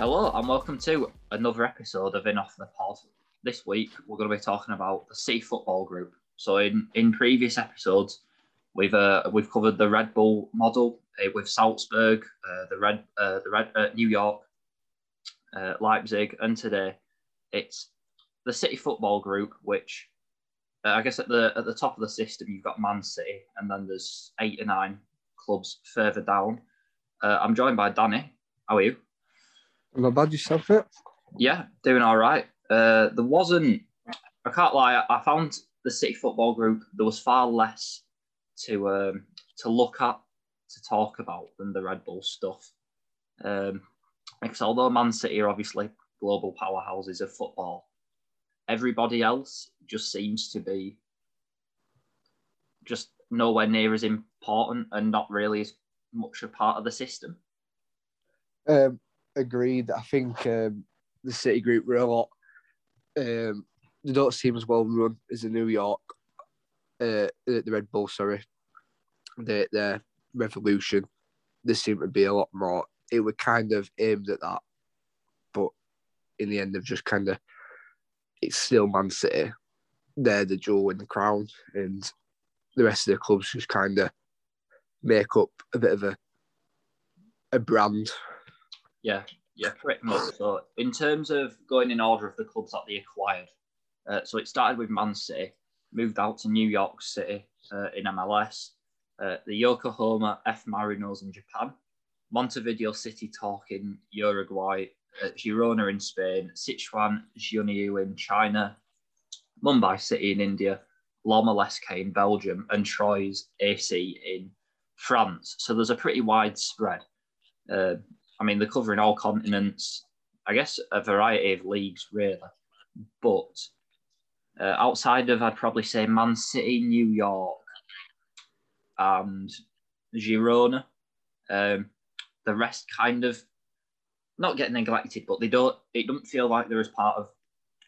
Hello and welcome to another episode of In Off the Pod. This week we're going to be talking about the City Football Group. So in, in previous episodes, we've uh, we've covered the Red Bull model uh, with Salzburg, uh, the Red uh, the Red uh, New York, uh, Leipzig, and today it's the City Football Group, which I guess at the at the top of the system you've got Man City, and then there's eight or nine clubs further down. I'm joined by Danny. How are you? Not bad yourself, it. Yeah, doing all right. Uh, there wasn't. I can't lie. I- found the City Football Group. There was far less to um, to look at, to talk about than the Red Bull stuff. Um, because although Man City are obviously global powerhouses of football, everybody else just seems to be just nowhere near as important and not really as much a part of the system. Um, agreed. I think um, the City Group were a lot. Um, they don't seem as well run as the New York, uh, the Red Bull. Sorry, the the Revolution. They seem to be a lot more. It were kind of aimed at that, but in the end, they've just kind of. It's still Man City. They're the jewel in the crown, and the rest of the clubs just kind of make up a bit of a a brand. Yeah, yeah, pretty much. So, in terms of going in order of the clubs that they acquired, uh, so it started with Man City, moved out to New York City uh, in MLS, uh, the Yokohama F Marinos in Japan, Montevideo City Torque in Uruguay, uh, Girona in Spain, Sichuan Jiuniu in China, Mumbai City in India, Lommel SK in Belgium, and Troyes AC in France. So there's a pretty wide spread. I mean, they're covering all continents. I guess a variety of leagues, really. But uh, outside of, I'd probably say Man City, New York, and Girona, um, the rest kind of not get neglected, but they don't. It doesn't feel like they're as part of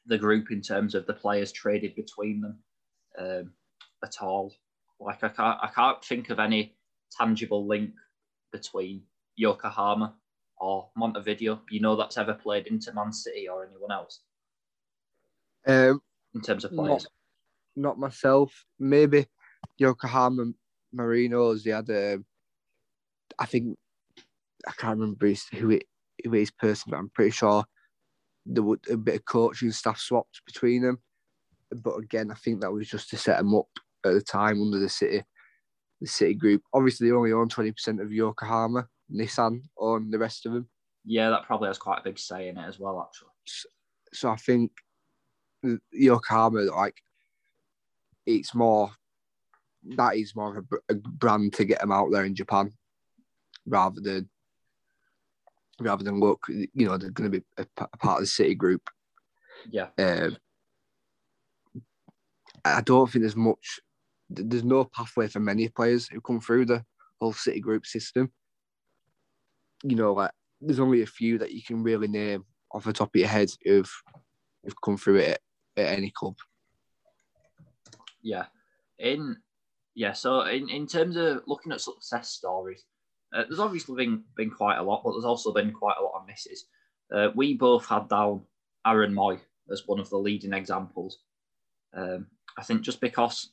the group in terms of the players traded between them um, at all. Like I can't, I can't think of any tangible link between Yokohama or Montevideo. You know that's ever played into Man City or anyone else Um, in terms of players. not myself. Maybe Yokohama Marinos. They had, um, I think, I can't remember who it who it is personally, but I'm pretty sure there was a bit of coaching staff swapped between them. But again, I think that was just to set them up at the time under the city, the city group. Obviously, they only own twenty percent of Yokohama. Nissan own the rest of them. Yeah, that probably has quite a big say in it as well. Actually, so I think Yokohama, like, it's more that is more of a, a brand to get them out there in Japan, rather than rather than look, you know, they're going to be a part of the city group. yeah, Um, I don't think there's much. There's no pathway for many players who come through the whole city group system. You know, like there's only a few that you can really name off the top of your head who've, who've come through it at, any club. yeah. In yeah, so in, in terms of looking at success stories, uh, there's obviously been been quite a lot, but there's also been quite a lot of misses. Uh, we both had down Aaron Mooy as one of the leading examples. Um, I think just because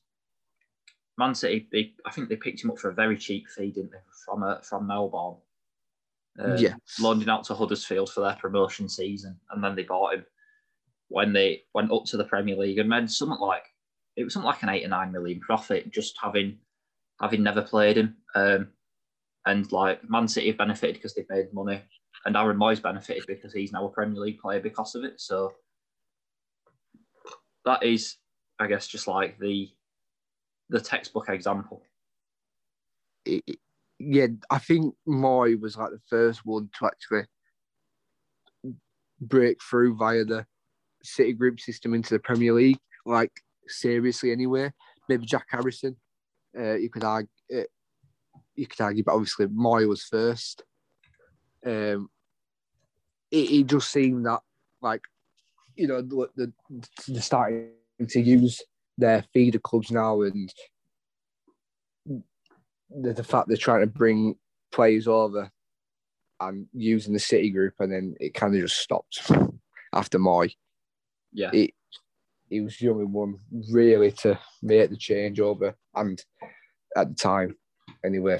Man City, they, I think they picked him up for a very cheap fee, didn't they, from uh, from Melbourne? Um, Yes. loaned out to Huddersfield for their promotion season, and then they bought him when they went up to the Premier League and made something like it was something like an eight or nine million profit just having having never played him. Um, and like Man City have benefited because they've made money, and Aaron Mooy's benefited because he's now a Premier League player because of it. So that is, I guess, just like the the textbook example. It- yeah, I think Mooy was like the first one to actually break through via the city group system into the Premier League, like seriously anyway. Maybe Jack Harrison, uh, you could argue, uh, you could argue, but obviously Mooy was first. Um, it, it just seemed that like you know the, the they're starting to use their feeder clubs now, and the, the fact they're trying to bring players over and using the City group, and then it kind of just stopped after Mooy. Yeah. It, he was the only one really to make the changeover, and at the time, anyway.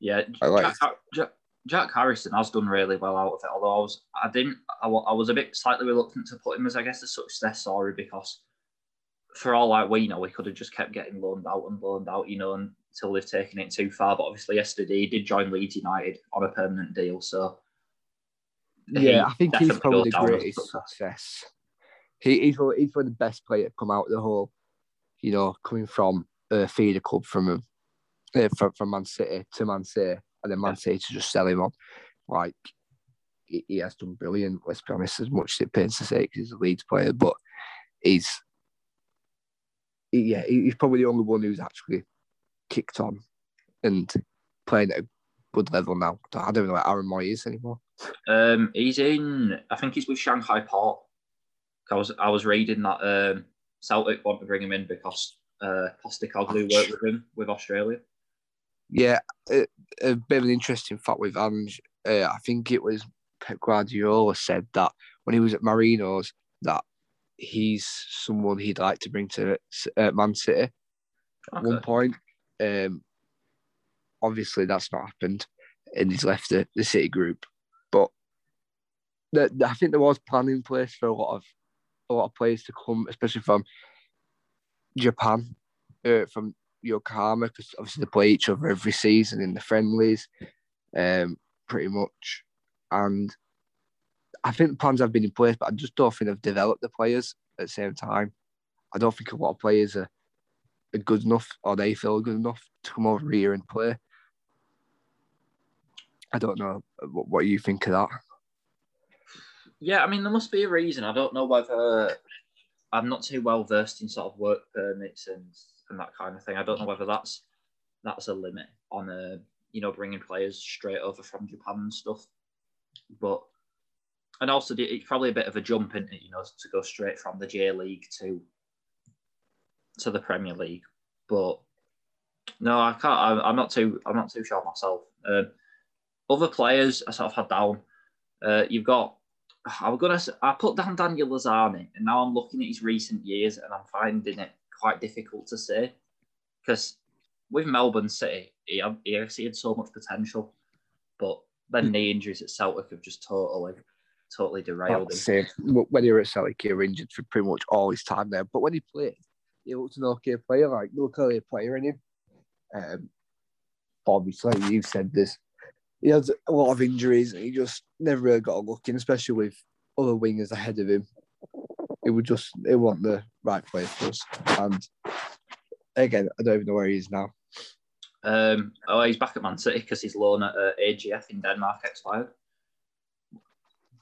Yeah, Jack, Jack, Jack Harrison has done really well out of it. Although I was, I didn't, I, I was a bit slightly reluctant to put him as, I guess, a success story because, for all like we know, he could have just kept getting loaned out and loaned out, you know, until they've taken it too far. But obviously, yesterday he did join Leeds United on a permanent deal, so Yeah, I think he's probably the a greatest success. He, he's, one, he's the best players to come out of the whole, you know, coming from a feeder club from uh, from, from Man City to Man City, and then Man Yeah. City to just sell him on. Like, he, he has done brilliant, let's be honest, as much as it pains to say, because he's a Leeds player, but he's, he- yeah, he- he's probably the only one who's actually kicked on and playing at a good level now. I don't know where Aaron Mooy is anymore. Um, he's in. I think he's with Shanghai Port. I was I was reading that um, Celtic want to bring him in because uh, Postecoglou worked with him with Australia. Yeah, a, a bit of an interesting fact with Ange. Uh, I think it was Pep Guardiola said that when he was at Marinos, that he's someone he'd like to bring to uh, Man City at one point. Um, obviously, that's not happened, and he's left the, the City group. But the, the- I think there was planning in place for a lot of a lot of players to come, especially from Japan, uh, from Yokohama, because obviously they play each other every season in the friendlies, um, pretty much. And I think the plans have been in place, but I just don't think they've developed the players at the same time. I don't think a lot of players are, are good enough or they feel good enough to come over here and play. I don't know what, you think of that. Yeah, I mean there must be a reason. I don't know whether I'm not too well versed in sort of work permits and and that kind of thing. I don't know whether that's that's a limit on uh, you know bringing players straight over from Japan and stuff. But and also it's probably a bit of a jump in you know, to go straight from the J League to to the Premier League. But no, I can't. I'm, I'm not too. I'm not too sure myself. Um, other players I sort of had down. Uh, you've got. I'm gonna. I put down Daniel Arzani, and now I'm looking at his recent years, and I'm finding it quite difficult to say because with Melbourne City, he he actually had so much potential, but then knee injuries at Celtic have just totally, totally derailed him. When he was at Celtic, he was injured for pretty much all his time there. But when he played, he looked an okay player. Like, no clearly a player in him. Um, obviously, you've said this. He had a lot of injuries and he just never really got a look in, especially with other wingers ahead of him. It would just, it wasn't the right player for us. And again, I don't even know where he is now. Um, oh, he's back at Man City because his loan at uh, AGF in Denmark expired,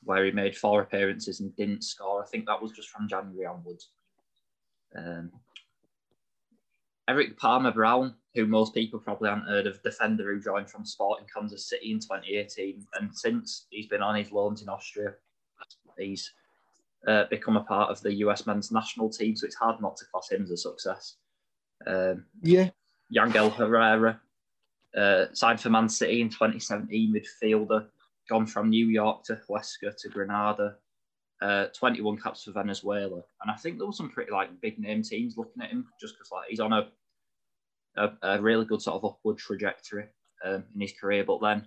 where he made four appearances and didn't score. I think that was just from January onwards. Um, Erik Palmer Brown, who most people probably haven't heard of, defender who joined from Sporting Kansas City in 2018, and since he's been on his loans in Austria, he's uh, become a part of the US men's national team. So it's hard not to class him as a success. Um, Yeah. Yangel Herrera, uh, signed for Man City in 2017, midfielder, gone from New York to Huesca to Granada, uh, 21 caps for Venezuela, and I think there were some pretty like big name teams looking at him just because like he's on a, a a really good sort of upward trajectory um, in his career. But then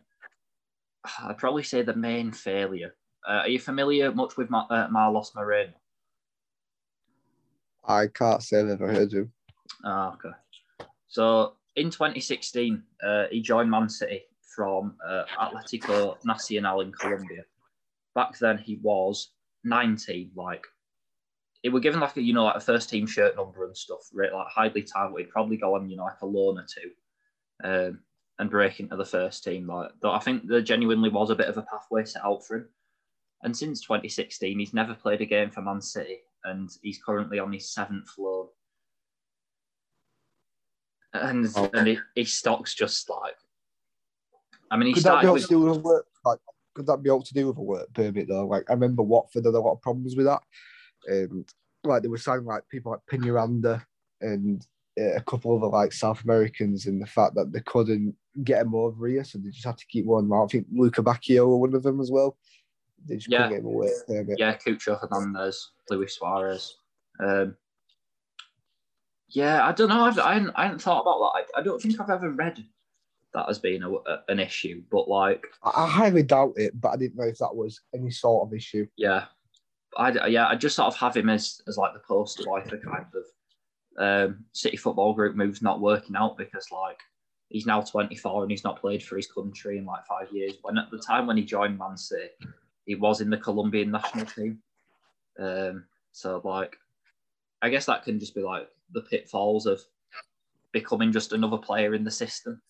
I'd probably say the main failure. Uh, are you familiar much with Ma- uh, Marlos Moreno? I can't say I've ever heard of him. Ah, okay. So in 2016, uh, he joined Man City from uh, Atletico Nacional in Colombia. Back then, he was 19. Like, it were given like a you know like a first team shirt number and stuff, right? Like highly touted. Probably go on you know like a loan or two, um, and break into the first team. Like, though I think there genuinely was a bit of a pathway set out for him. And since 2016, he's never played a game for Man City, and he's currently on his seventh loan and Oh. and his stock's just like. I mean, he Could that be started with to do with work? Like, could that be all to do with a work permit though? Like, I remember Watford had a lot of problems with that, and like they were saying like people like Peñaranda and uh, a couple of like South Americans and the fact that they couldn't get him over here, so they just had to keep one. I think Luca Bacchio were one of them as well. They just Yeah. couldn't get him away. Yeah, Cucho Hernandez, Luis Suarez. Um, yeah, I don't know. I've, I, hadn't, I hadn't thought about that. I, I don't think I've ever read that as being a, a- an issue, but like, I, I highly doubt it, but I didn't know if that was any sort of issue. yeah, I yeah, I just sort of have him as as like the poster boy for kind of um, City Football Group moves not working out because like he's now 24 and he's not played for his country in like five years. When at the time when he joined Man City, he was in the Colombian national team. Um, so like, I guess that can just be like the pitfalls of becoming just another player in the system.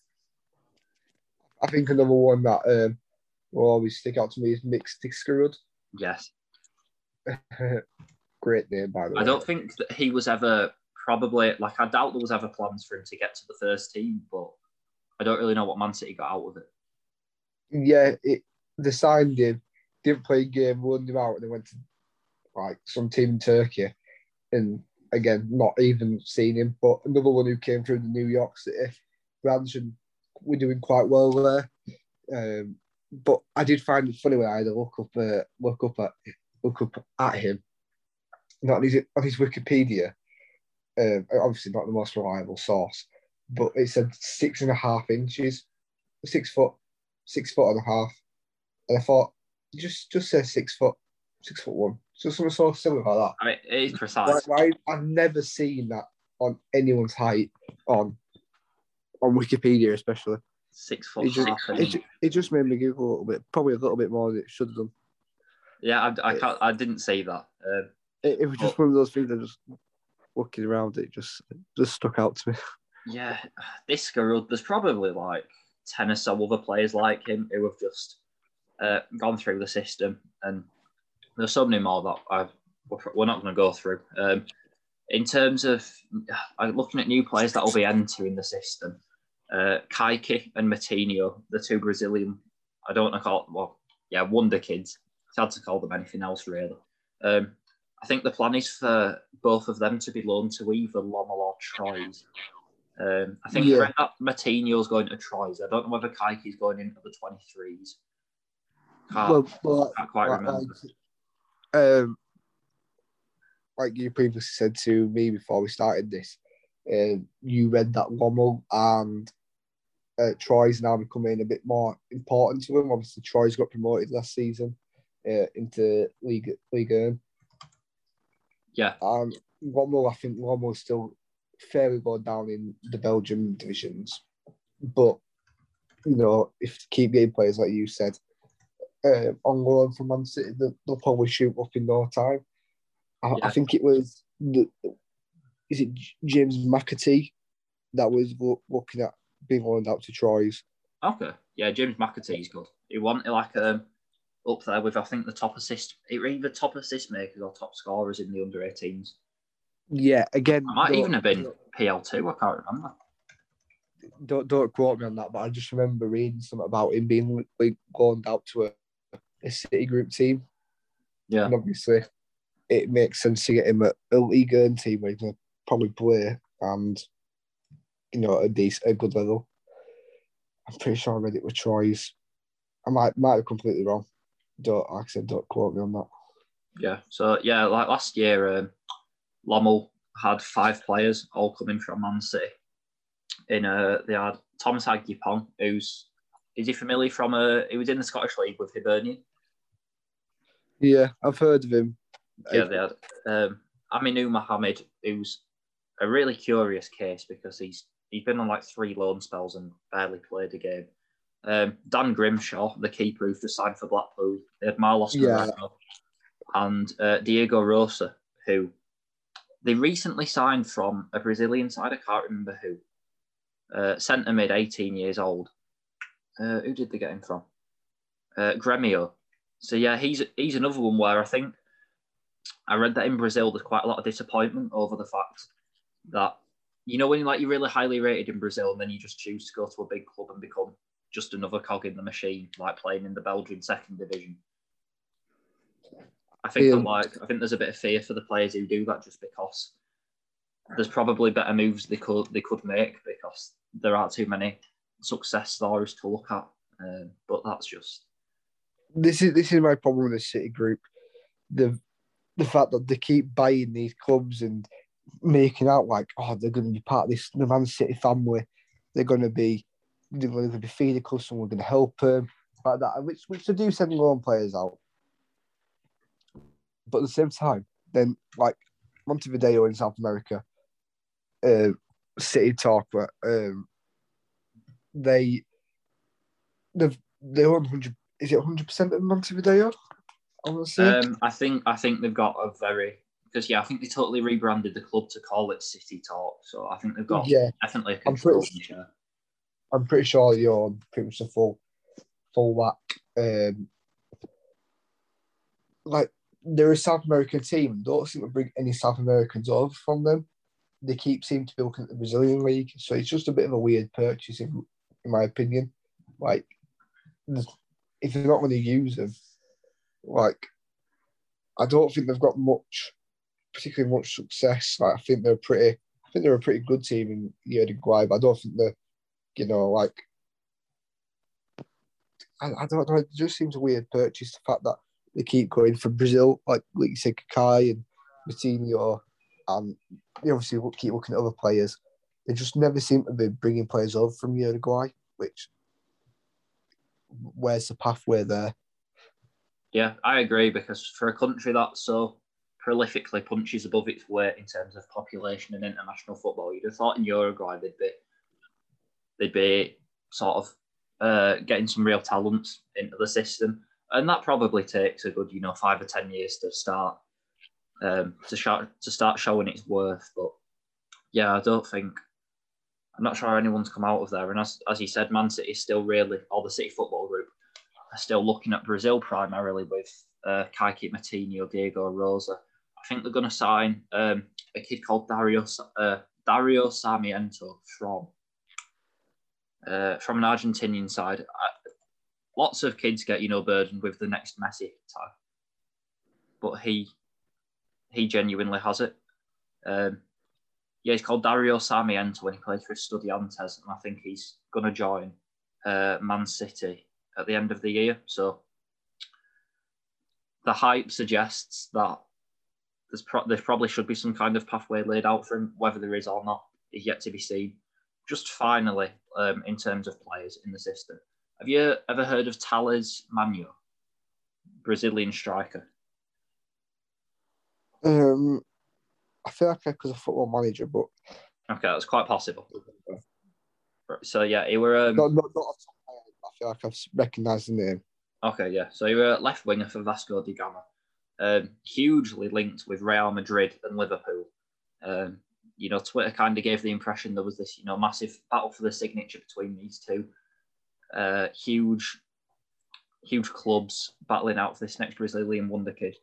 I think another one that um, will always stick out to me is Mix Diskerud. Yes, Great name, by the way. I don't think that he was ever probably like I doubt there was ever plans for him to get to the first team, but I don't really know what Man City got out of it. Yeah, it, they signed him, didn't play a game, loaned him out, and they went to like some team in Turkey. And again, not even seen him. But another one who came through the New York City branch and we're doing quite well there. Um, but I did find it funny when I had a look up, uh, look up at look up at him. Not on his, on his Wikipedia. Um, obviously not the most reliable source, but it said six and a half inches, six foot, six foot and a half. And I thought, just just say six foot, six foot one. So something so similar like that. I mean, it is precise. why I've never seen that on anyone's height on on Wikipedia, especially. Six foot It just, it, it just made me giggle a little bit, probably a little bit more than it should have done. Yeah, I, I can't. I didn't see that. Um, It, it was just one of those things that just walking around, it just just stuck out to me. yeah, Diskerud, there's probably like ten or so other players like him who have just uh, gone through the system, and there's so many more that I've, we're- not going to go through. Um, in terms of uh, looking at new players that will be entering the system, uh, Kayky and Metinho, the two Brazilian, I don't want to call well, yeah, wonder kids. It's hard to call them anything else really. Um, I think the plan is for both of them to be loaned to either Lommel or Troyes. Um, I think Yeah. Metinho's going to Troyes. I don't know whether Kayky's going into the 23s. Can't, well, well, can't quite like, remember. um, like you previously said to me before we started this, um, you read that Lommel and uh, Troyes now becoming a bit more important to him. Obviously, Troyes got promoted last season uh, into League League One. Yeah, Um, Lommel, I think Lommel's still fairly low down in the Belgian divisions, but you know, if to keep getting players like you said uh, on loan from Man City, they'll, they'll probably shoot up in no time. I, Yeah. I think it was the is it James McAtee that was lo- looking at being loaned out to Troyes. Okay. Yeah, James McAtee's good. He wanted like um up there with I think the top assist either top assist makers or top scorers in the under 18s. Yeah, again, might even have been PL2, I can't remember. don't don't quote me on that, but I just remember reading something about him being like loaned out to a, a City Group team. Yeah. And obviously, it makes sense to get him at a League One team where he's going to probably play and, you know, a decent, a good level. I'm pretty sure I read it with Troyes. I might might be completely wrong. Don't, like I said, don't quote me on that. Yeah. So yeah, like last year, um, Lommel had five players all coming from Man City. In uh, they had Thomas Agyepong, who's is he familiar from uh he was in the Scottish League with Hibernian. Yeah, I've heard of him. Yeah, they had um, Aminu Mohammed, who's a really curious case because he's he's been on like three loan spells and barely played a game. Um, Dan Grimshaw, the keeper who's just signed for Blackpool, they had Marlos Yeah. And uh, Diego Rosa, who they recently signed from a Brazilian side. I can't remember who. Uh, centre mid, 18 years old. Uh, who did they get him from? Uh, Gremio. So yeah, he's he's another one where I think I read that in Brazil there's quite a lot of disappointment over the fact that you know when like you're really highly rated in Brazil and then you just choose to go to a big club and become just another cog in the machine, like playing in the Belgian second division. I think Yeah. like I think there's a bit of fear for the players who do that just because there's probably better moves they could they could make because there aren't too many success stories to look at. Um, but that's just this is this is my problem with the City group. The the fact that they keep buying these clubs and making out like, oh, they're going to be part of this the Man City family. They're going to be they're going to be feeding clubs, we're going to help them like that, which which they do send loan players out. But at the same time, then like Montevideo in South America, uh, City Torque, um, they they've they own hundred. Is it hundred percent of Montevideo? I want to say. Um, I think I think they've got a very because yeah, I think they totally rebranded the club to call it City Torque. So I think they've got Yeah. definitely a I'm control pretty- share. I'm pretty sure you're pretty much a full full whack. Um, like they're a South American team. Don't seem to bring any South Americans over from them. They keep seem to be looking at the Brazilian league, so it's just a bit of a weird purchase, in, in my opinion. Like, if you're not going to use them, like, I don't think they've got much, particularly much success. Like, I think they're pretty, I think they're a pretty good team in Uruguay, but I don't think they're, you know, like, I, I don't know. It just seems a weird purchase. The fact that they keep going from Brazil, like like you said, Kakai and Coutinho, and they obviously keep looking at other players. They just never seem to be bringing players over from Uruguay, which where's the pathway there? Yeah, I agree because for a country that so prolifically punches above its weight in terms of population and international football, you'd have thought in Uruguay they'd be they'd be sort of uh, getting some real talents into the system, and that probably takes a good you know five or ten years to start um, to show, to start showing its worth. But yeah, I don't think I'm not sure anyone's come out of there. And as as you said, Man City is still really or the City Football Group are still looking at Brazil primarily with uh, Kayky Metinho, Diego Rosa. I think they're going to sign um, a kid called Dario uh, Dario Sarmiento from uh, from an Argentinian side. I, lots of kids get you know burdened with the next Messi tag, but he he genuinely has it. Um, yeah, he's called Dario Sarmiento when he played for Estudiantes, and I think he's going to join uh, Man City at the end of the year. So the hype suggests that there's pro- there probably should be some kind of pathway laid out for him. Whether there is or not is yet to be seen. Just finally, um, in terms of players in the system, have you ever heard of Talles Magno, Brazilian striker? Um, I feel like I was a football manager, but Okay, that's quite possible. So yeah, he were um, not, not, not off top of I feel like I've recognised the name. Okay, yeah. So you were a left winger for Vasco da Gama. Um, hugely linked with Real Madrid and Liverpool. Um, you know, Twitter kind of gave the impression there was this, you know, massive battle for the signature between these two. Uh, huge, huge clubs battling out for this next Brazilian wonder kid.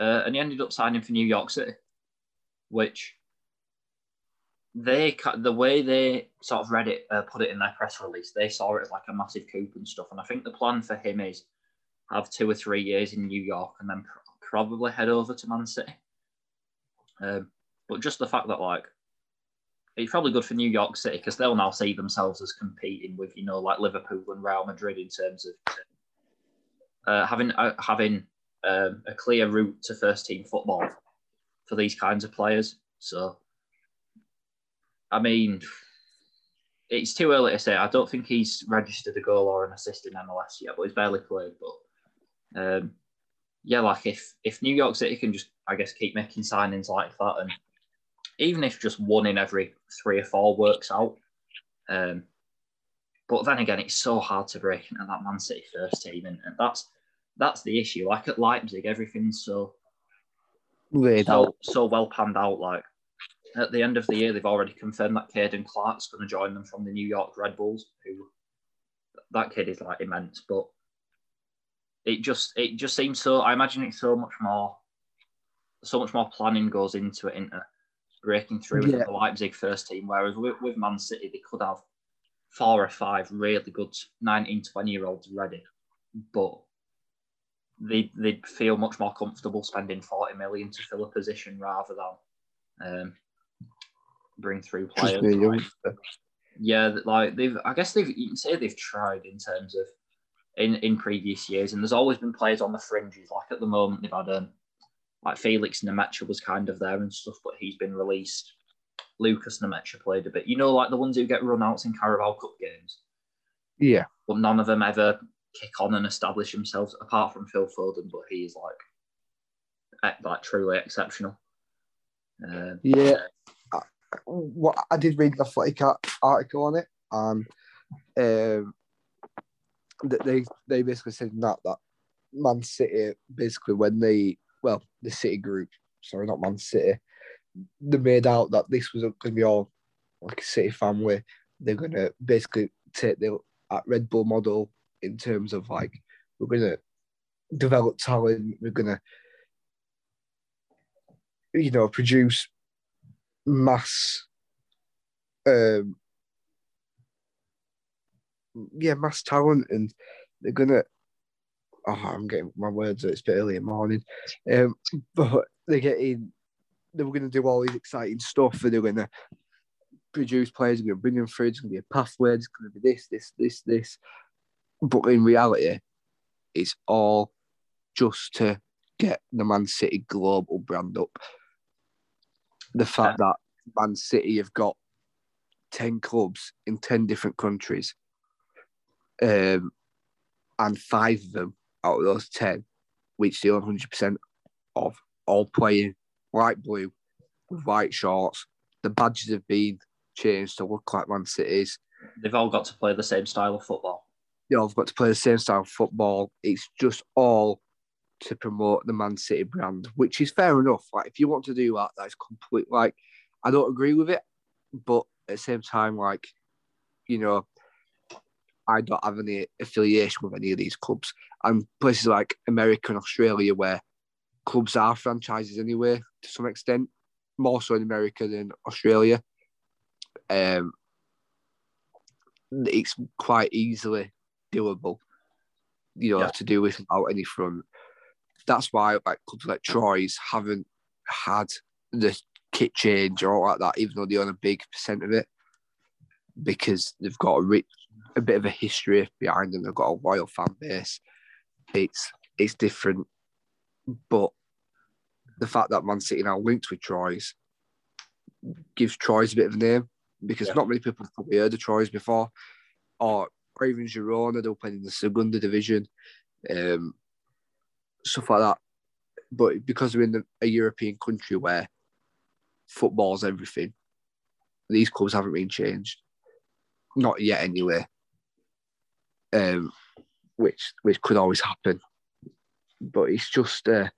Uh, and he ended up signing for New York City, which they the way they sort of read it, uh, put it in their press release, they saw it as like a massive coup and stuff. And I think the plan for him is have two or three years in New York and then pr- probably head over to Man City. Um, but just the fact that like it's probably good for New York City because they'll now see themselves as competing with you know like Liverpool and Real Madrid in terms of uh, having uh, having um, a clear route to first team football for these kinds of players. So, I mean, it's too early to say. I don't think he's registered a goal or an assist in MLS yet, but he's barely played. But um, yeah, like if if New York City can just, I guess, keep making signings like that, and even if just one in every three or four works out. Um, but then again, it's so hard to break into that Man City first team, and, and that's that's the issue. Like at Leipzig, everything's so Laid out. so, so well panned out. Like at the end of the year, they've already confirmed that Caden Clark's going to join them from the New York Red Bulls. Who that kid is like immense, but it just it just seems so. I imagine it's so much more, so much more planning goes into it into breaking through into Yeah. the Leipzig first team. Whereas with, with Man City, they could have four or five really good 19, 20 year olds ready, but they they'd feel much more comfortable spending 40 million to fill a position rather than um, bring through players. like- yeah, like they've, I guess they've, you can say they've tried in terms of in in previous years, and there's always been players on the fringes. Like at the moment, they've had um, like Felix Nmecha was kind of there and stuff, but he's been released. Lukas Nmecha played a bit, you know, like the ones who get run outs in Carabao Cup games, Yeah, but none of them ever kick on and establish themselves, apart from Phil Foden, but he's like, like truly exceptional. Um, yeah. I, what I did read the athletic ar- article on it, and um, they they basically said that that Man City basically when they well the City group, sorry, not Man City, they made out that this was going to be all like a City family. They're going to basically take the Red Bull model in terms of like we're going to develop talent. We're going to you know produce mass um yeah mass talent and they're gonna oh i'm getting my words it's a bit early in the morning um but they're getting they were gonna do all these exciting stuff they're gonna produce players they're gonna bring them through it's gonna be a pathway it's gonna be this this this this but in reality it's all just to get the man city global brand up the fact that Man City have got 10 clubs in 10 different countries. Um, and five of them out of those 10, which they own 100% of, all playing light blue with white shorts. The badges have been changed to look like Man City's. they've all got to play the same style of football. Know, I've got to play the same style of football. It's just all to promote the Man City brand, which is fair enough. Like, if you want to do that, that's complete. Like, I don't agree with it, but at the same time, like, you know, I don't have any affiliation with any of these clubs. And places like America and Australia, where clubs are franchises anyway, to some extent, more so in America than Australia. Um, it's quite easily doable, you know, Yeah. to do it without any front. That's why like clubs like Troyes haven't had the kit change or all like that, even though they own a big percent of it, because they've got a rich, a bit of a history behind them. They've got a loyal fan base. It's it's different, but the fact that Man City now linked with Troyes gives Troyes a bit of a name because Yeah. not many people have probably heard of Troyes before, or, or even Girona. They're playing in the Segunda division, um, stuff like that. But because we're in the, a European country where football's everything, these clubs haven't been changed, not yet anyway. Um, which which could always happen, but it's just uh,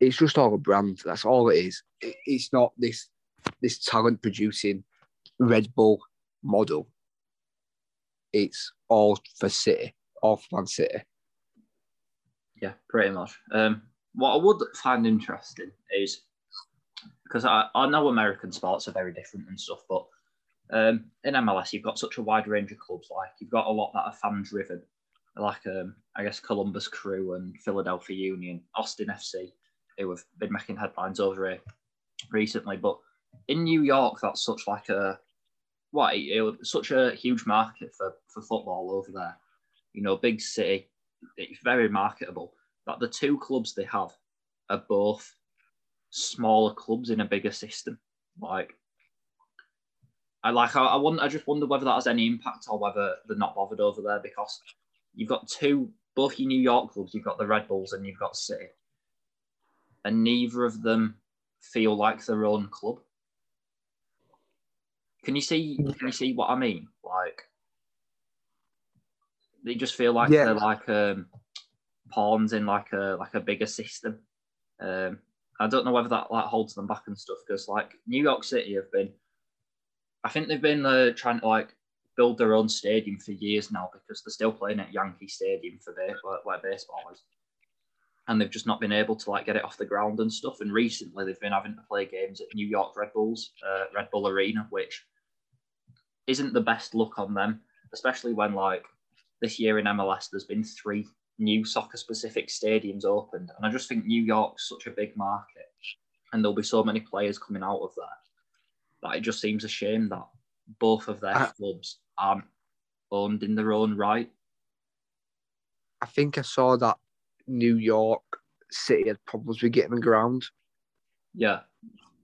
it's just all a brand. That's all it is. It, it's not this this talent producing Red Bull model. It's all for City, all for Man City. Yeah, pretty much. Um, what I would find interesting is because I, I know American sports are very different and stuff, but um, in MLS you've got such a wide range of clubs. Like you've got a lot that are fan driven, like um, I guess Columbus Crew and Philadelphia Union, Austin FC, who have been making headlines over here recently. But in New York, that's such like a what it, such a huge market for for football over there. You know, big city, it's very marketable. That the two clubs they have are both smaller clubs in a bigger system. Like, I like. I, I wonder. I just wonder whether that has any impact or whether they're not bothered over there because you've got two, both your New York clubs. You've got the Red Bulls and you've got City, and neither of them feel like their own club. Can you see? Can you see what I mean? Like, they just feel like Yeah. they're like um, pawns in like a like a bigger system. Um, I don't know whether that like holds them back and stuff because like New York City have been, I think they've been uh, trying to like build their own stadium for years now because they're still playing at Yankee Stadium for ba- where, baseball is, and they've just not been able to like get it off the ground and stuff. And recently they've been having to play games at New York Red Bulls, uh, Red Bull Arena, which isn't the best look on them, especially when like this year in MLS there's been three new soccer specific stadiums opened. And I just think New York's such a big market and there'll be so many players coming out of there Like, it just seems a shame that both of their I- clubs aren't owned in their own right. I think I saw that New York City had problems with getting the ground Yeah,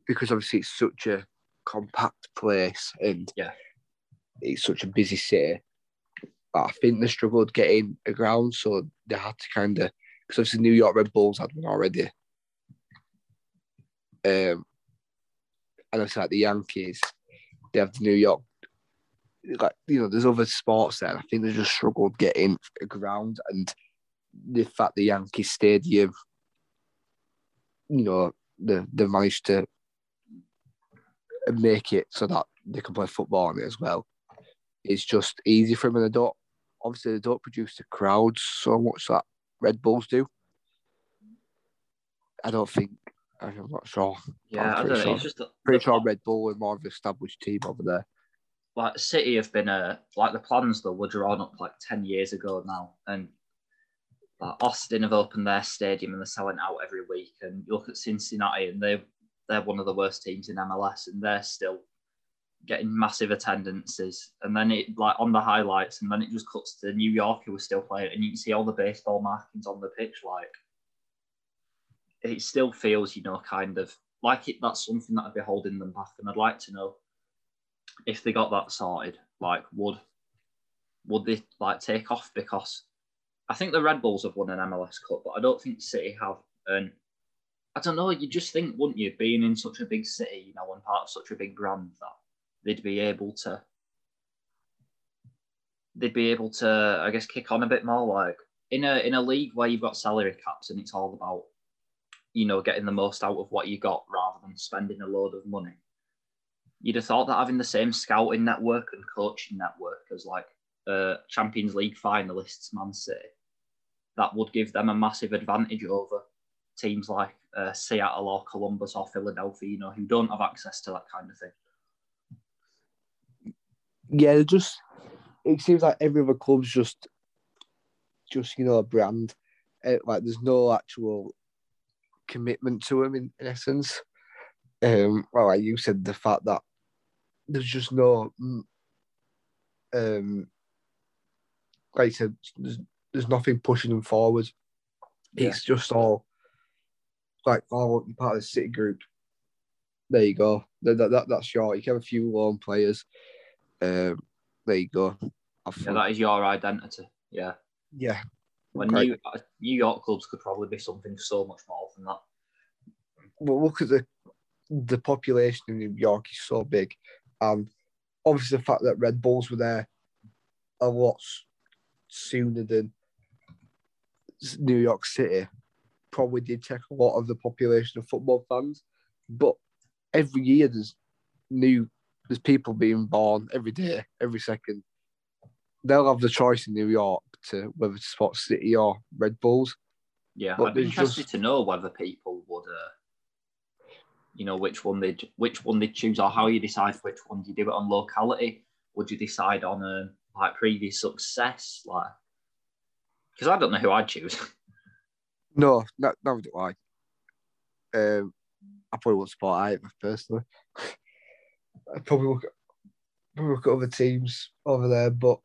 because obviously it's such a compact place and Yeah. it's such a busy city. But I think they struggled getting a ground, so they had to kind of because obviously New York Red Bulls had one already. Um, and it's like the Yankees, they have the New York. Like you know, there's other sports there. I think they just struggled getting a ground, and the fact the Yankee Stadium, you know, they they managed to make it so that they can play football on it as well. It's just easy for them, and they don't. Obviously, they don't produce the crowds so much that Red Bulls do. I don't think. I'm not sure. yeah. I don't know. sure- It's just Pretty sure Red Bull are more of an established team over there. like City have been uh, like the plans though were drawn up like ten years ago now, and like Austin have opened their stadium and they're selling out every week. And you look at Cincinnati and they they're one of the worst teams in MLS, and they're still getting massive attendances. And then it like on the highlights, and then it just cuts to New York who are still playing, and you can see all the baseball markings on the pitch. Like it still feels, you know, kind of like it. That's something that would be holding them back, and I'd like to know if they got that sorted, like would would they like take off? Because I think the Red Bulls have won an MLS Cup, but I don't think City have. And I don't know. You just think, wouldn't you, being in such a big city, you know, and part of such a big brand, that they'd be able to, they'd be able to, I guess, kick on a bit more. Like in a in a league where you've got salary caps and it's all about, you know, getting the most out of what you got rather than spending a load of money you'd have thought that having the same scouting network and coaching network as like uh, Champions League finalists, Man City, that would give them a massive advantage over teams like uh, Seattle or Columbus or Philadelphia, you know, who don't have access to that kind of thing. Yeah, just it seems like every other club's just just you know a brand. Uh, like there's no actual commitment to them in, in essence. Um, well, like you said, the fact that there's just no, mm, um, like you said, there's, there's nothing pushing them forward. Yeah. It's just all like, oh, you're part of the City group. There you go. That, that, that- that's your. You can have a few lone players. Um, there you go. Yeah, that is your identity. Yeah. yeah. When Right. New, uh, New York clubs could probably be something so much more than that. Well, look at the the population in New York is so big, and obviously the fact that Red Bulls were there a lot sooner than New York City probably did take a lot of the population of football fans. But every year there's new there's people being born every day, every second. They'll have the choice in New York to whether to support City or Red Bulls. Yeah, But I'd be interested just- to know whether people would, uh, you know, which one they'd which one they'd choose, or how you decide which one. Do you do it on locality? Would you decide on um, like previous success? Like, because I don't know who I'd choose. No, no, no, do I. Um, I probably won't support either personally. I probably look at probably look at other teams over there, but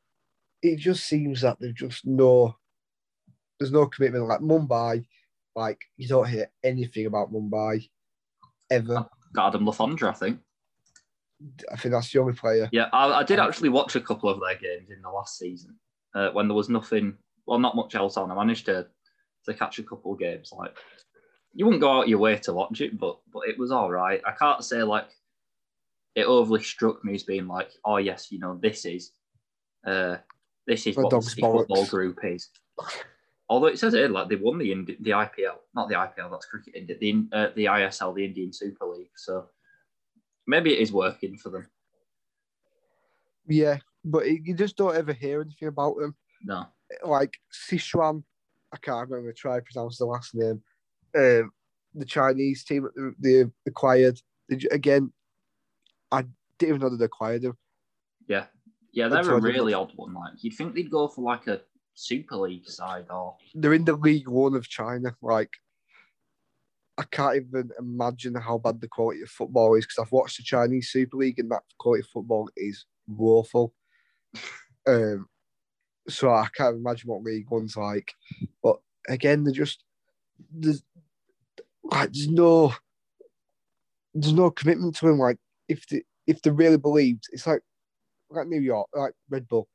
it just seems that there's just no there's no commitment. Like Mumbai, like you don't hear anything about Mumbai ever. Got Adam Le Fondre, I think. I think that's the only player. Yeah, I, I did Um, actually watch a couple of their games in the last season uh, when there was nothing, well, not much else on. I managed to to catch a couple of games. Like, you wouldn't go out your way to watch it, but but it was all right. I can't say like it overly struck me as being like, oh yes, you know, this is uh this is The what the football group is. Although it says it like they won the Indi- the IPL, not the IPL, that's cricket, Indi- the uh, the ISL, the Indian Super League. So maybe it is working for them. Yeah, but you just don't ever hear anything about them. No, like Sichuan, I can't remember try to pronounce the last name. Um, the Chinese team they acquired. They, again, I didn't even know they acquired them. Yeah, yeah, they're a really odd one. Like you'd think they'd go for like a Super League side or They're in the League One of China. Like, I can't even imagine how bad the quality of football is because I've watched the Chinese Super League and that quality of football is woeful. um, so I can't imagine what League One's like. But again, they're just there's like there's no there's no commitment to him. Like if they if they really believed, it's like like New York, like Red Bull.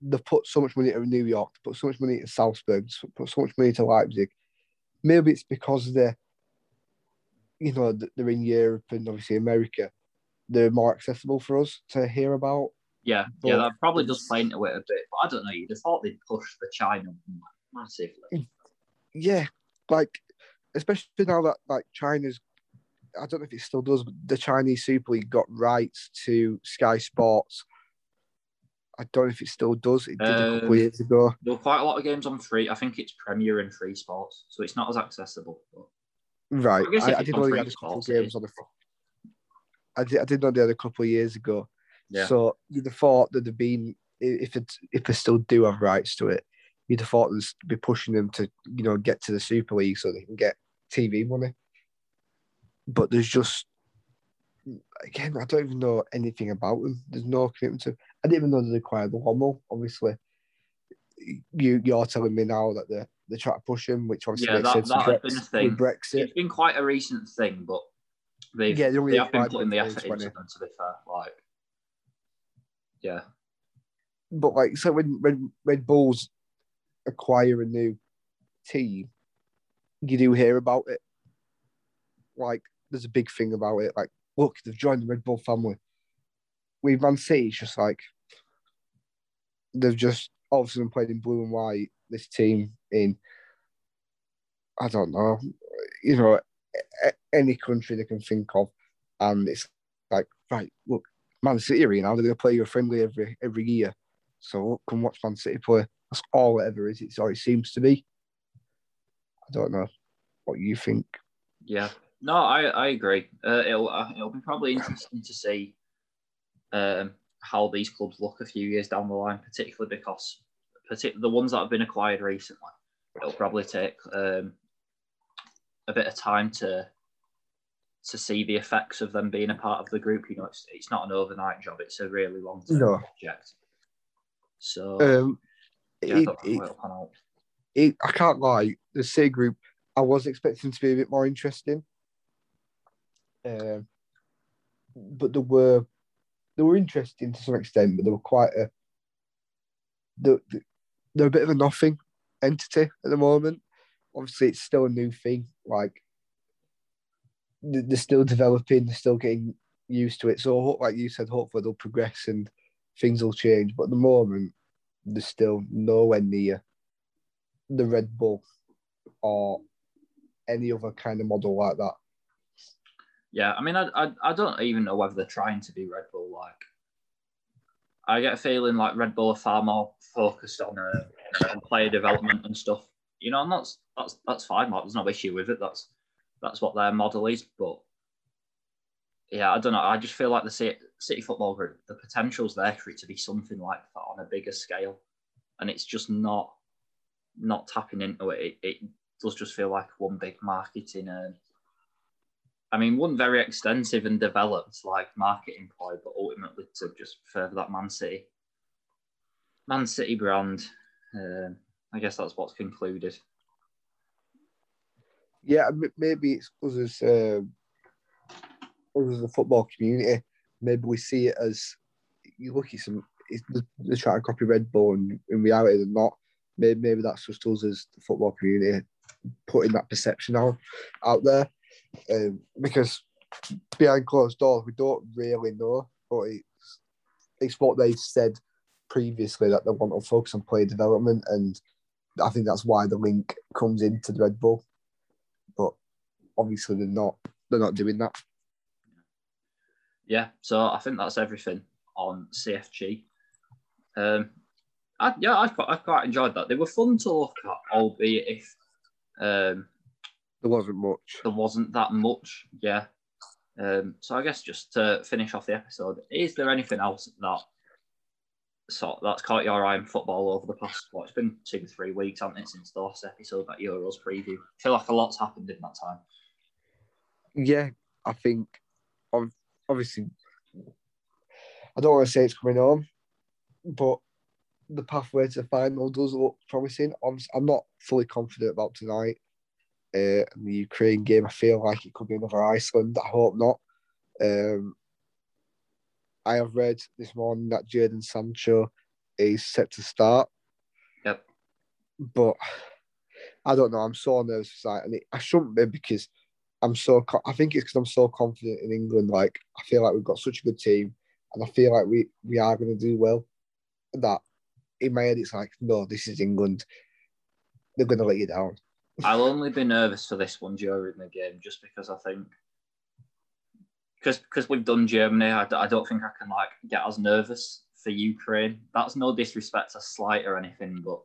they've put so much money into New York, they put so much money into Salzburg, they put so much money into Leipzig. Maybe it's because they're you know, they're in Europe and obviously America, they're more accessible for us to hear about. Yeah, but yeah, that probably does play into it a bit. But I don't know. You'd have thought they'd push the China massively. Yeah, like especially now that like China's, I don't know if it still does, but the Chinese Super League got rights to Sky Sports. I don't know if it still does. It did um, a couple of years ago. There were quite a lot of games on free. I think it's Premier and Free Sports, so it's not as accessible. But... Right. I, I, I did know they had a couple of games on the. I did, I did know they had a couple of years ago. Yeah. So you'd have thought that they'd been if it if they still do have rights to it, you'd have thought they'd be pushing them to you know get to the Super League so they can get TV money. But there's just again, I don't even know anything about them. There's no commitment to. I didn't even know they acquired the Lommel. Obviously, you you're telling me now that they're they try to push him, which obviously yeah, makes that, sense. That has been a thing. Brexit. It's been quite a recent thing, but they've yeah, they, they have been putting the effort into them. To be fair, like yeah. But like, so when when Red Bulls acquire a new team, you do hear about it. Like, there's a big thing about it. Like, look, they've joined the Red Bull family. With Man City, it's just like they've just a sudden played in blue and white. This team in, I don't know, you know, any country they can think of, and it's like, right, look, Man City are now. They're going to play you a friendly every every year. So come watch Man City play. That's all it ever is. It's all it seems to be. I don't know what you think. Yeah, no, I, I agree. Uh, it'll uh, it'll be probably interesting to see um, how these clubs look a few years down the line, particularly because particularly the ones that have been acquired recently. It'll probably take um, a bit of time to to see the effects of them being a part of the group. You know, it's, it's not an overnight job; it's a really long term no. project. So, um, yeah, it, it, it, I can't lie. The C group, I was expecting to be a bit more interesting, um, but there were they were interesting to some extent, but they were quite a they're, they're a bit of a nothing entity at the moment. Obviously, it's still a new thing. Like they're still developing, they're still getting used to it. So, like you said, hopefully they'll progress and things will change. But at the moment, they're still nowhere near the Red Bull or any other kind of model like that. Yeah, I mean, I, I, I don't even know whether they're trying to be Red Bull like. I get a feeling like Red Bull are far more focused on, uh, on player development and stuff. You know, and that's that's that's fine. Like, there's no issue with it. That's that's what their model is. But yeah, I don't know. I just feel like the City, City Football Group, the potential's there for it to be something like that on a bigger scale, and it's just not not tapping into it. It, it does just feel like one big marketing. Uh, I mean, one very extensive and developed like marketing ploy, but ultimately to just further that Man City, Man City brand. Uh, I guess that's what's concluded yeah, maybe it's us as us as a football community. Maybe we see it as you look at some. They're trying to copy Red Bull, and in reality, they're not. Maybe, maybe that's just us as the football community putting that perception out out there, um, because behind closed doors, we don't really know. But it's it's what they said previously that they want to focus on player development, and I think that's why the link comes into the Red Bull But obviously they're not they're not doing that. Yeah, so I think that's everything on CFG. Um, I, yeah, I quite, I quite enjoyed that. They were fun to look at, albeit if um, there wasn't much. There wasn't that much, yeah. Um, so I guess just to finish off the episode, is there anything else that sort that's caught your eye in football over the past? Well, it's been two, three weeks, hasn't it, since the last episode that Euros preview? I feel like a lot's happened in that time. yeah, I think obviously I don't want to say it's coming on, but the pathway to the final does look promising. I'm, I'm not fully confident about tonight. Uh, the Ukraine game, I feel like it could be another Iceland. I hope not. Um, I have read this morning that Jadon Sancho is set to start. Yep. But I don't know. I'm so nervous for that, and it, I shouldn't be because I'm so. I think it's because I'm so confident in England. Like I feel like we've got such a good team, and I feel like we we are going to do well. That in my head, it's like, no, this is England. They're going to let you down. I'll only be nervous for this one during the game, just because I think because because we've done Germany, I, I don't think I can like get as nervous for Ukraine. That's no disrespect to slight or anything, but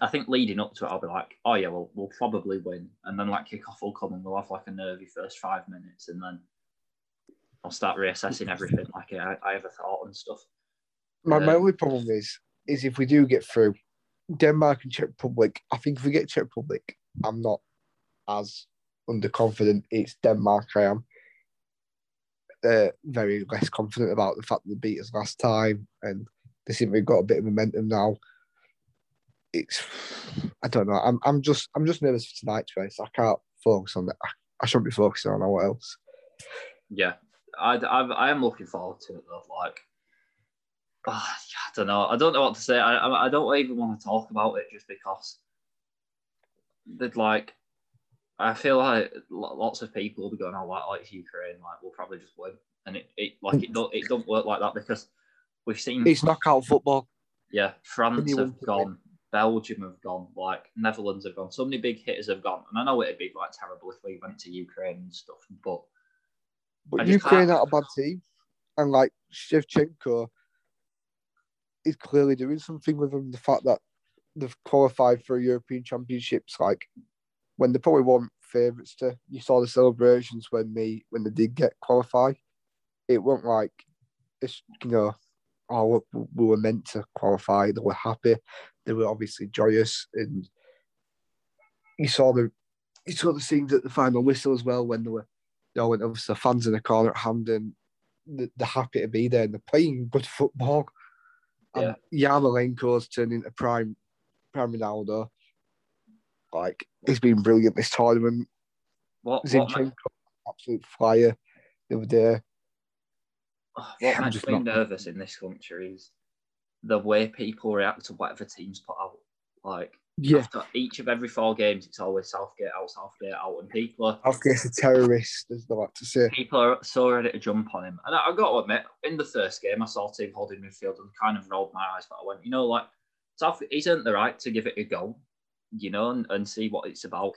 I think leading up to it, I'll be like, oh yeah, well we'll probably win, and then like kick off will come and we'll have like a nervy first five minutes, and then I'll start reassessing everything like I, I ever thought and stuff. My, my only problem is is if we do get through Denmark and Czech Republic, I think if we get Czech Republic, I'm not as underconfident. It's Denmark I am uh, very less confident about the fact that they beat us last time, and they seem to have got a bit of momentum now. It's, I don't know. I'm, I'm just, I'm just nervous for tonight's race. I can't focus on that. I, I shouldn't be focusing on what else. Yeah, I, I, I am looking forward to it though. Like, oh, I don't know. I don't know what to say. I, I don't even want to talk about it just because they'd like I feel like lots of people will be going, "Oh, like, like it's Ukraine, like we'll probably just win," and it, it like it don't it don't work like that because we've seen it's knockout football. Yeah, France have gone, Belgium have gone, like Netherlands have gone. So many big hitters have gone, and I know it'd be like terrible if we went to Ukraine and stuff, but but Ukraine are a bad team, and like Shevchenko is clearly doing something with them. The fact that they've qualified for European Championships, like when they probably weren't favourites to. You saw the celebrations when they when they did get qualified. It wasn't like it's you know, oh we were meant to qualify. They were happy. They were obviously joyous, and you saw the you saw the scenes at the final whistle as well when they were all went over to the fans in the corner at Hampden. They're happy to be there and they're playing good football. Um, yeah. And Yarmolenko's turning into prime prime Ronaldo. Like he's been brilliant this tournament. What, Zinchenko, what absolute flyer the other day. Oh, what makes me not... nervous in this country is the way people react to whatever teams put out. Like yeah. after each of every four games, it's always Southgate out, Southgate out, and people are Southgate's a terrorist, as they like to say. People are so ready to jump on him, and I, I got to admit, in the first game, I saw team holding midfield and kind of rolled my eyes, but I went, you know, like South, he's earned the right to give it a go you know, and, and see what it's about.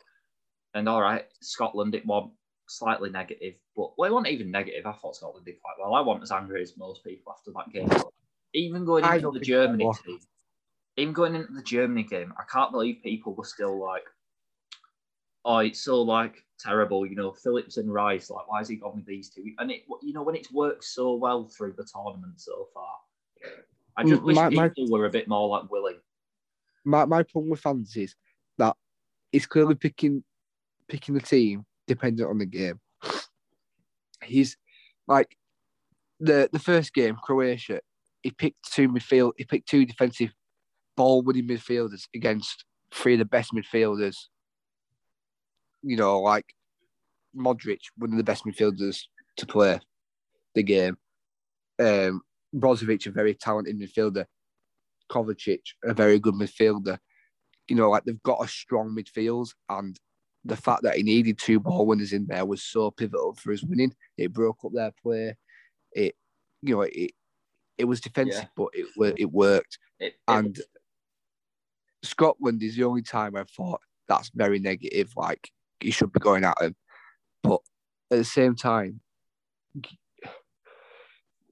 And all right, Scotland, it was slightly negative, but well, it wasn't even negative. I thought Scotland did quite well. I wasn't as angry as most people after that game. But even going into the Germany team, even going into the Germany game, I can't believe people were still like, oh, it's so like terrible, you know, Phillips and Rice, like, why has he gone with these two? And it, you know, when it's worked so well through the tournament so far, I mm, just wish my, people my, were a bit more like willing. My, my problem with fans is that he's clearly picking picking the team dependent on the game. He's like the the first game, Croatia. He picked two midfield. He picked two defensive ball winning midfielders against three of the best midfielders. You know, like Modric, one of the best midfielders to play the game. Um, Brozovic, a very talented midfielder. Kovacic, a very good midfielder you know, like they've got a strong midfield, and the fact that he needed two ball winners in there was so pivotal for his winning. It broke up their play. It, you know, it it was defensive, yeah. but it it worked. It, it and was... Scotland is the only time I thought that's very negative. Like he should be going at him, but at the same time,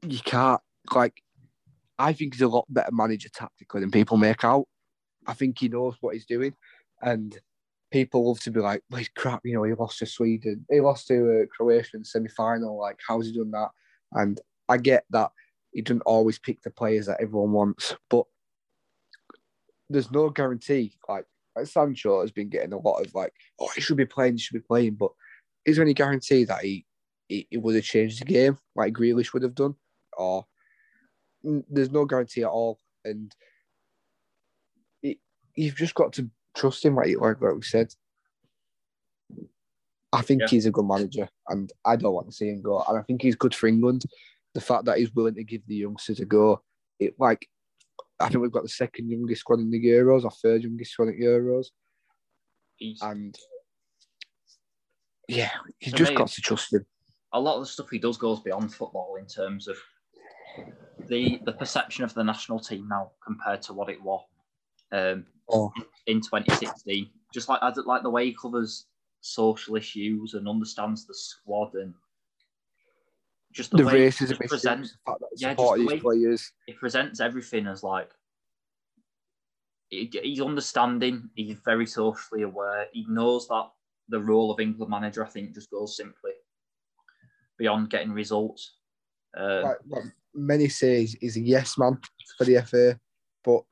you can't like. I think he's a lot better manager tactically than people make out. I think he knows what he's doing, and people love to be like, well, crap. You know, he lost to Sweden, he lost to uh, Croatia in the semi final. Like, how's he done that? And I get that he doesn't always pick the players that everyone wants, but there's no guarantee. Like, like Sancho has been getting a lot of like, oh, he should be playing, he should be playing, but is there any guarantee that he, he, he would have changed the game like Grealish would have done? Or there's no guarantee at all. And it, you've just got to trust him, like, like, like we said. I think Yeah. he's a good manager, and I don't want to see him go. And I think he's good for England. The fact that he's willing to give the youngsters a go, it like I think we've got the second youngest squad in the Euros, or third youngest squad at Euros, He's, and yeah, you just me, got to trust him. a lot of the stuff he does goes beyond football in terms of the the perception of the national team now compared to what it was um, Oh, in 2016. Just like I like the way he covers social issues and understands the squad and just the, the way racism he presents the fact that yeah, just support the his way- players. he presents everything as like he's understanding. He's very socially aware. He knows that the role of England manager, I think, just goes simply beyond getting results. Uh, like, like many say he's, a yes man for the FA, but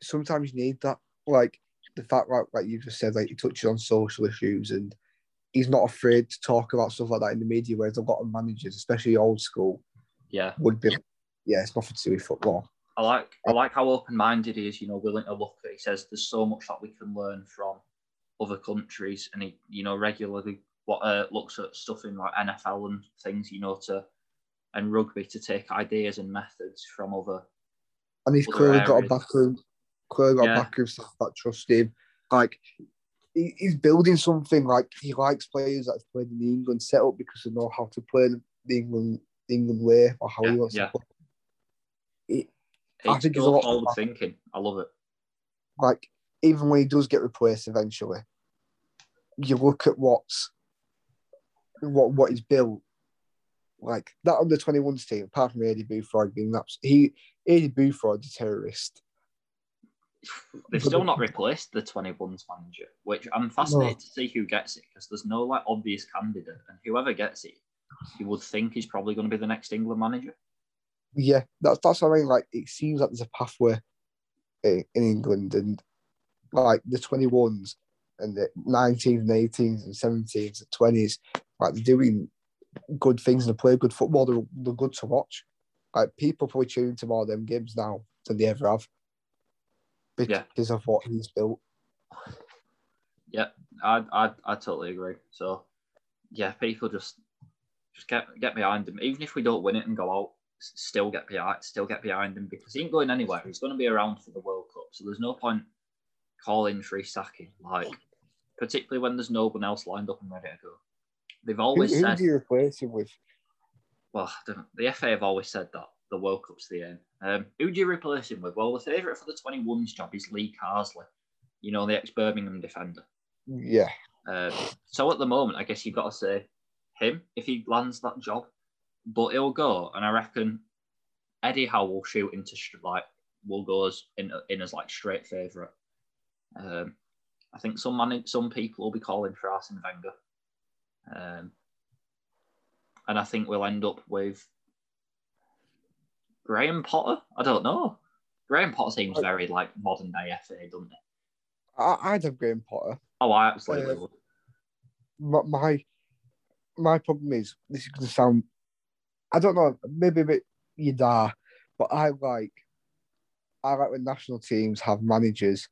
sometimes you need that. Like the fact, like, like you just said, like he touches on social issues and he's not afraid to talk about stuff like that in the media. Whereas a lot of managers, especially old school, yeah, would be, yeah, it's nothing to do with football. I like I like how open minded he is. You know, willing to look at. He says there's so much that we can learn from other countries, and he you know regularly what uh, looks at stuff in like NFL and things. You know to and rugby to take ideas and methods from other And he's Other clearly got a areas. backroom, clearly got Yeah. a backroom staff that trust him. Like he, he's building something. Like he likes players that have played in the England setup because they know how to play the England the England way or how Yeah, he wants yeah. to play. It, I It's think it's a lot- forward thinking. I love it. like even when he does get replaced eventually, you look at what's what what he's built. Like that under 21s team, apart from Aidy Boothroyd being that he Aidy Boothroyd a terrorist. They've still not replaced the 21s manager, which I'm fascinated to see who gets it because there's no like obvious candidate, and whoever gets it, you would think is probably going to be the next England manager. Yeah, that's that's what I mean. Like it seems like there's a pathway in, in England, and like the 21s and the 19s and 18s and 17s and 20s, like they're doing good things and they play good football. They're, they're good to watch. Like people probably tune into more of them games now than they ever have Yeah. because of what he's built. Yeah, I I, I totally agree. So yeah, people just just get get behind him, even if we don't win it and go out. Still get behind, still get behind him because he ain't going anywhere. He's going to be around for the World Cup, so there's no point calling for his sacking. Like, particularly when there's no one else lined up and ready to go. They've Who, always who said do you replace him with? well, the FA have always said that the World Cup's the end. Um, who do you replace him with? Well, the favourite for the 21s job is Lee Carsley, you know, the ex Birmingham defender. Yeah, Um, so at the moment, I guess you've got to say him if he lands that job, but he'll go, and I reckon Eddie Howe will shoot into like will go as in, in as like straight favourite. Um, I think some man, some people will be calling for Arsene Wenger, um, and I think we'll end up with Graham Potter. I don't know. Graham Potter seems very like modern day FA, doesn't he? I, I'd have Graham Potter. Oh, I absolutely Uh, would. my my, my problem is this is going to sound I don't know maybe a bit yada, but I like I like when national teams have managers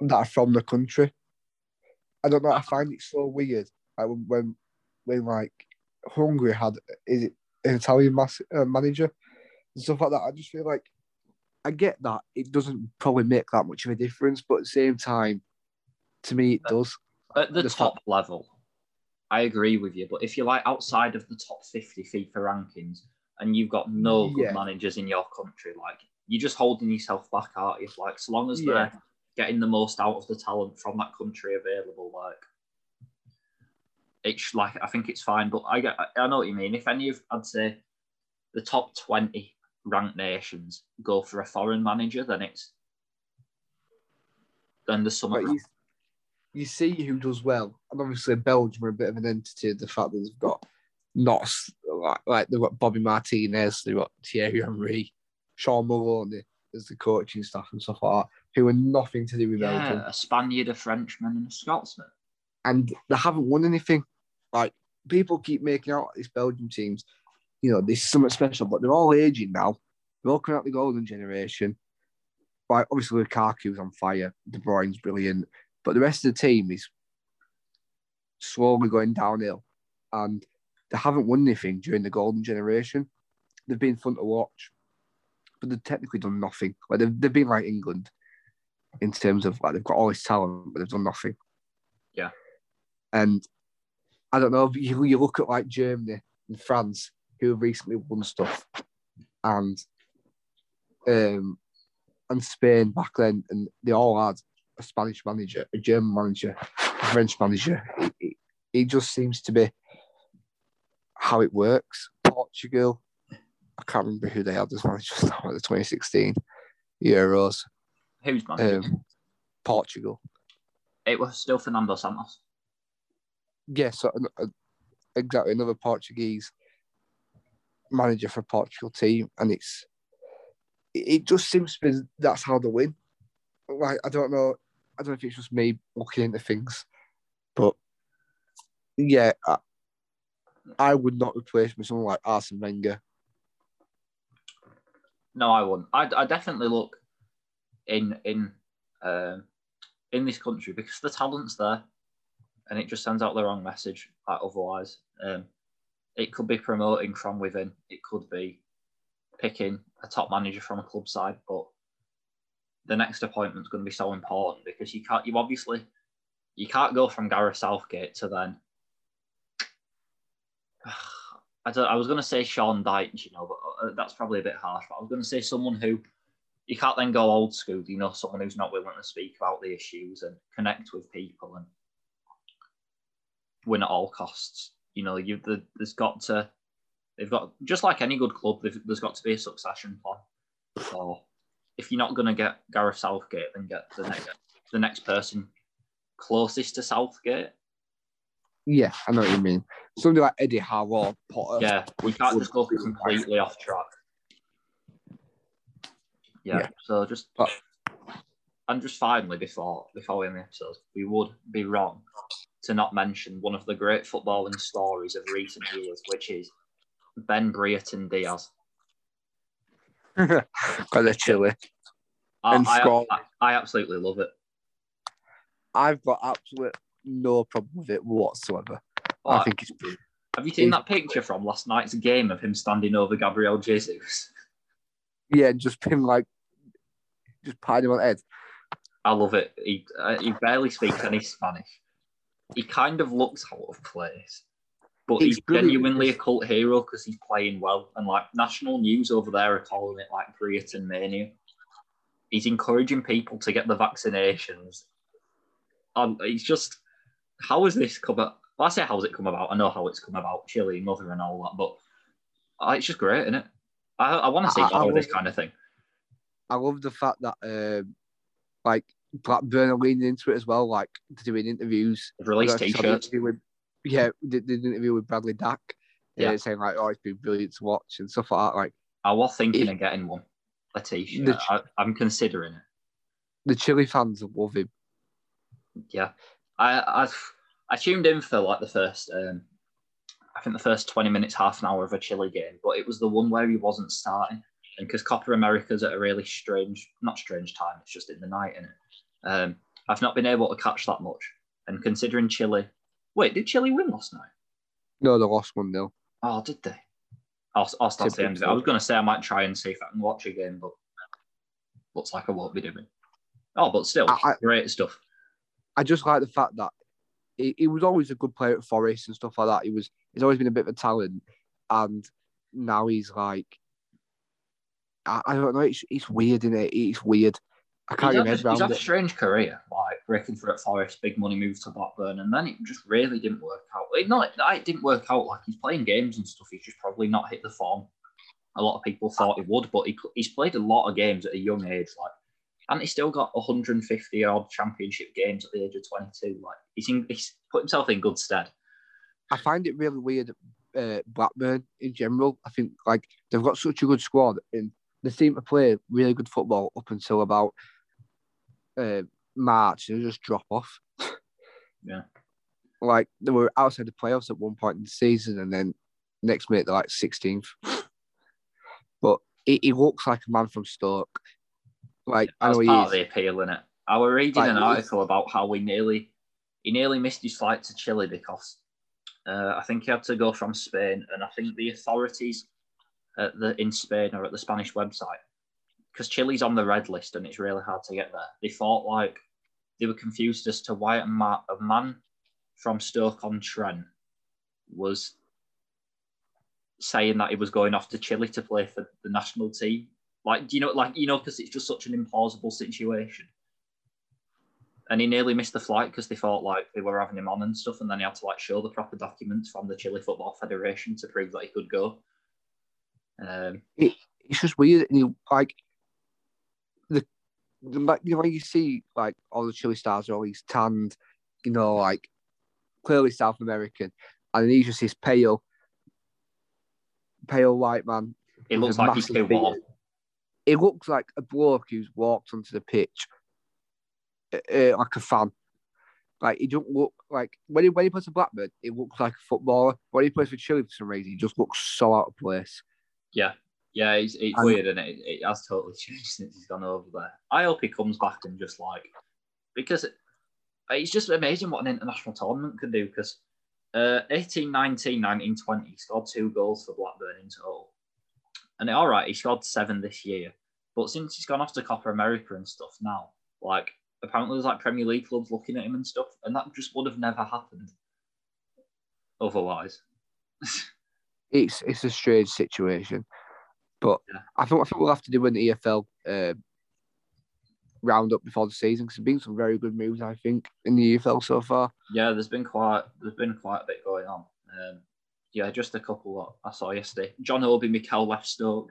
that are from the country. I don't know. I find it so weird. Like when when, when like Hungary had is it an Italian mas- uh, manager and stuff like that. I just feel like I get that it doesn't probably make that much of a difference, but at the same time, to me it does. At the the top level, I agree with you. But if you're like outside of the top 50 FIFA rankings and you've got no good Yeah. managers in your country, like you're just holding yourself back, aren't you? Like, so long as Yeah. they're getting the most out of the talent from that country available, like, it's like, I think it's fine. But I get, I know what you mean. If any of, I'd say, the top 20 ranked nations go for a foreign manager, then it's, then there's some. But you, you see who does well, and obviously Belgium are a bit of an entity. The fact that they've got not like, like they've got Bobby Martinez, they've got Thierry Henry, Shaun Maloney as the coaching staff and stuff like that, who are nothing to do with Belgium. A Spaniard, a Frenchman, and a Scotsman. and they haven't won anything. Like people keep making out these Belgian teams, you know, there's something special, but they're all aging now. They're all coming out the golden generation. Like obviously Lukaku's on fire, De Bruyne's brilliant, but the rest of the team is slowly going downhill, and they haven't won anything during the golden generation. They've been fun to watch, but they've technically done nothing. Like they've, they've been like England in terms of like they've got all this talent, but they've done nothing. Yeah. And I don't know, you, you look at like Germany and France, who recently won stuff, and um, and Spain back then, and they all had a Spanish manager, a German manager, a French manager. It, it, it just seems to be how it works. Portugal, I can't remember who they had as managers now at the 2016 Euros. Who's manager? Um, Portugal. it was still Fernando Santos. Yes, so, uh, exactly. Another Portuguese manager for Portugal team, and it's it just seems to be that's how they win. Like I don't know, I don't know if it's just me looking into things, but yeah, I, I would not replace with someone like Arsene Wenger. No, I wouldn't. I I definitely look in in um, in this country because the talent's there, and it just sends out the wrong message. Like otherwise, um, it could be promoting from within. It could be picking a top manager from a club side, but the next appointment's going to be so important because you can't. You obviously you can't go from Gareth Southgate to then. I, I was going to say Sean Dyche, you know, but uh, that's probably a bit harsh. But I was going to say someone who you can't then go old school, you know, someone who's not willing to speak about the issues and connect with people and win at all costs. You know, you the, there's got to, they've got just like any good club, there's got to be a succession plan. So if you're not going to get Gareth Southgate, then get the next the next person closest to Southgate. Yeah, I know what you mean. Somebody like Eddie Howe or Potter. Yeah, we can't just go completely off track. Yeah, Yeah. so just But- and just finally before before we end the episode, we would be wrong to not mention one of the great footballing stories of recent years, which is Ben Brereton Diaz. Got the chili. I, And I, I, I absolutely love it. I've got absolute no problem with it whatsoever. Oh, I think it's have you seen that picture from last night's game of him standing over Gabriel Jesus? Yeah, just him like just patting him on the head. I love it. He uh, he barely speaks any Spanish. He kind of looks out of place, but It's he's genuinely a cult hero because he's playing well. And like national news over there are calling it like Brereton mania. He's encouraging people to get the vaccinations. Um, it's just how has this come about? Well, I say how's it come about? I know how it's come about, Chile, mother, and all that, but uh, it's just great, isn't it? I, I want to see I- I more of this kind of thing. I love the fact that um like Blackburn are leaning into it as well, like doing interviews. They've released t-shirts. with- yeah, did, did an interview with Bradley Dack. Yeah. Yeah. saying like, oh, it's been brilliant to watch and stuff like that. Like I was thinking It- of getting one, a t-shirt. The- I, I'm considering it. the Chile fans love him. Yeah, I I I tuned in for like the first, um, I think the first twenty minutes, half an hour of a Chile game, but it was the one where he wasn't starting, and because Copa America's at a really strange, not strange time, it's just in the night, and um, I've not been able to catch that much. And considering Chile, wait, did Chile win last night? No, they lost one 0 Oh, did they? That's the end of it. I was going to say I might try and see if I can watch a game, but looks like I won't be doing. Oh, but still, I- great stuff. I just like the fact that he, he was always a good player at Forest and stuff like that. He was he's always been a bit of a talent, and now he's like I, I don't know. It's it's weird, is it? It's weird. I can't he's get had, a, he's had a strange career, like breaking through at Forest, big money move to Blackburn, and then it just really didn't work out. It not it didn't work out. Like he's playing games and stuff. He's just probably not hit the form a lot of people thought he would. But he, he's played a lot of games at a young age, like, and he's still got 150 odd championship games at the age of 22. Like he's in, he's put himself in good stead. I find it really weird. Uh, Blackburn in general, I think like they've got such a good squad and they seem to play really good football up until about uh, March. They just drop off. Yeah. like they were outside the playoffs at one point in the season, and then next minute they're like 16th. But he, he looks like a man from Stoke. Like I That's know he part of the appeal, is it? I was reading Like, an article about how he nearly he nearly missed his flight to Chile because uh, I think he had to go from Spain, and I think the authorities at the in Spain or at the Spanish website, because Chile's on the red list and it's really hard to get there. They thought like they were confused as to why a, ma- a man from Stoke on Trent was saying that he was going off to Chile to play for the national team. Like, do you know, like you know, because it's just such an implausible situation. And he nearly missed the flight because they thought like they were having him on and stuff, and then he had to like show the proper documents from the Chile Football Federation to prove that he could go. Um, It's just weird. And you like like, you know when you see like all the Chile stars are always tanned, you know, like clearly South American, and then he's just this pale, pale white man. it looks like he's too warm. It looks like a bloke who's walked onto the pitch, uh, uh, like a fan. Like he don't look like when he when he plays for Blackburn, he looks like a footballer. When he plays for Chile for some reason, he just looks so out of place. Yeah, yeah, it's, it's And- weird, and it, it has totally changed since he's gone over there. I hope he comes back and just like because it, it's just amazing what an international tournament can do. Because uh, 18, 19, 19, 20, he scored two goals for Blackburn in total, and all right, he scored seven this year. But since he's gone off to Copa America and stuff now, like apparently there's like Premier League clubs looking at him and stuff, and that just would have never happened otherwise. It's it's a strange situation, but Yeah. I think I think we'll have to do an EFL uh, roundup before the season because there's been some very good moves I think in the EFL so far. Yeah, there's been quite there's been quite a bit going on. Um, yeah, just a couple that I saw yesterday. John Obi, Mikel left Stoke.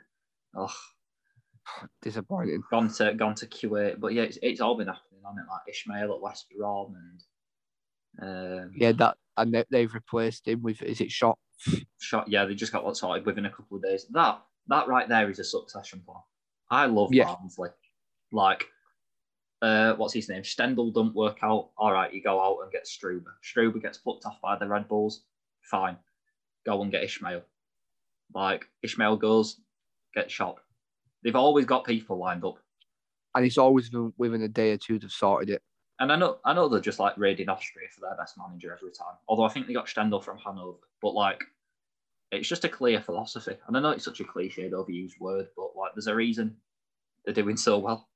Oh, Disappointing. gone to gone to Kuwait, but yeah, it's, it's all been happening on it. Like Ismaël at West Brom and um, Yeah, that and they, they've replaced him with is it Schopp? Schopp. Yeah, they just got that sorted within a couple of days. That that right there is a succession plan. I love Yeah. Barnsley. Like, uh, what's his name? Stendel don't work out. All right, you go out and get Struber. Struber gets plucked off by the Red Bulls. Fine, go and get Ismaël. Like Ismaël goes, get Schopp. They've always got people lined up. And it's always been within a day or two they've sorted it. And I know I know they're just like raiding Austria for their best manager every time. Although I think they got Stendel from Hanover. But like it's just a clear philosophy. And I know it's such a cliched, overused word, but like there's a reason they're doing so well.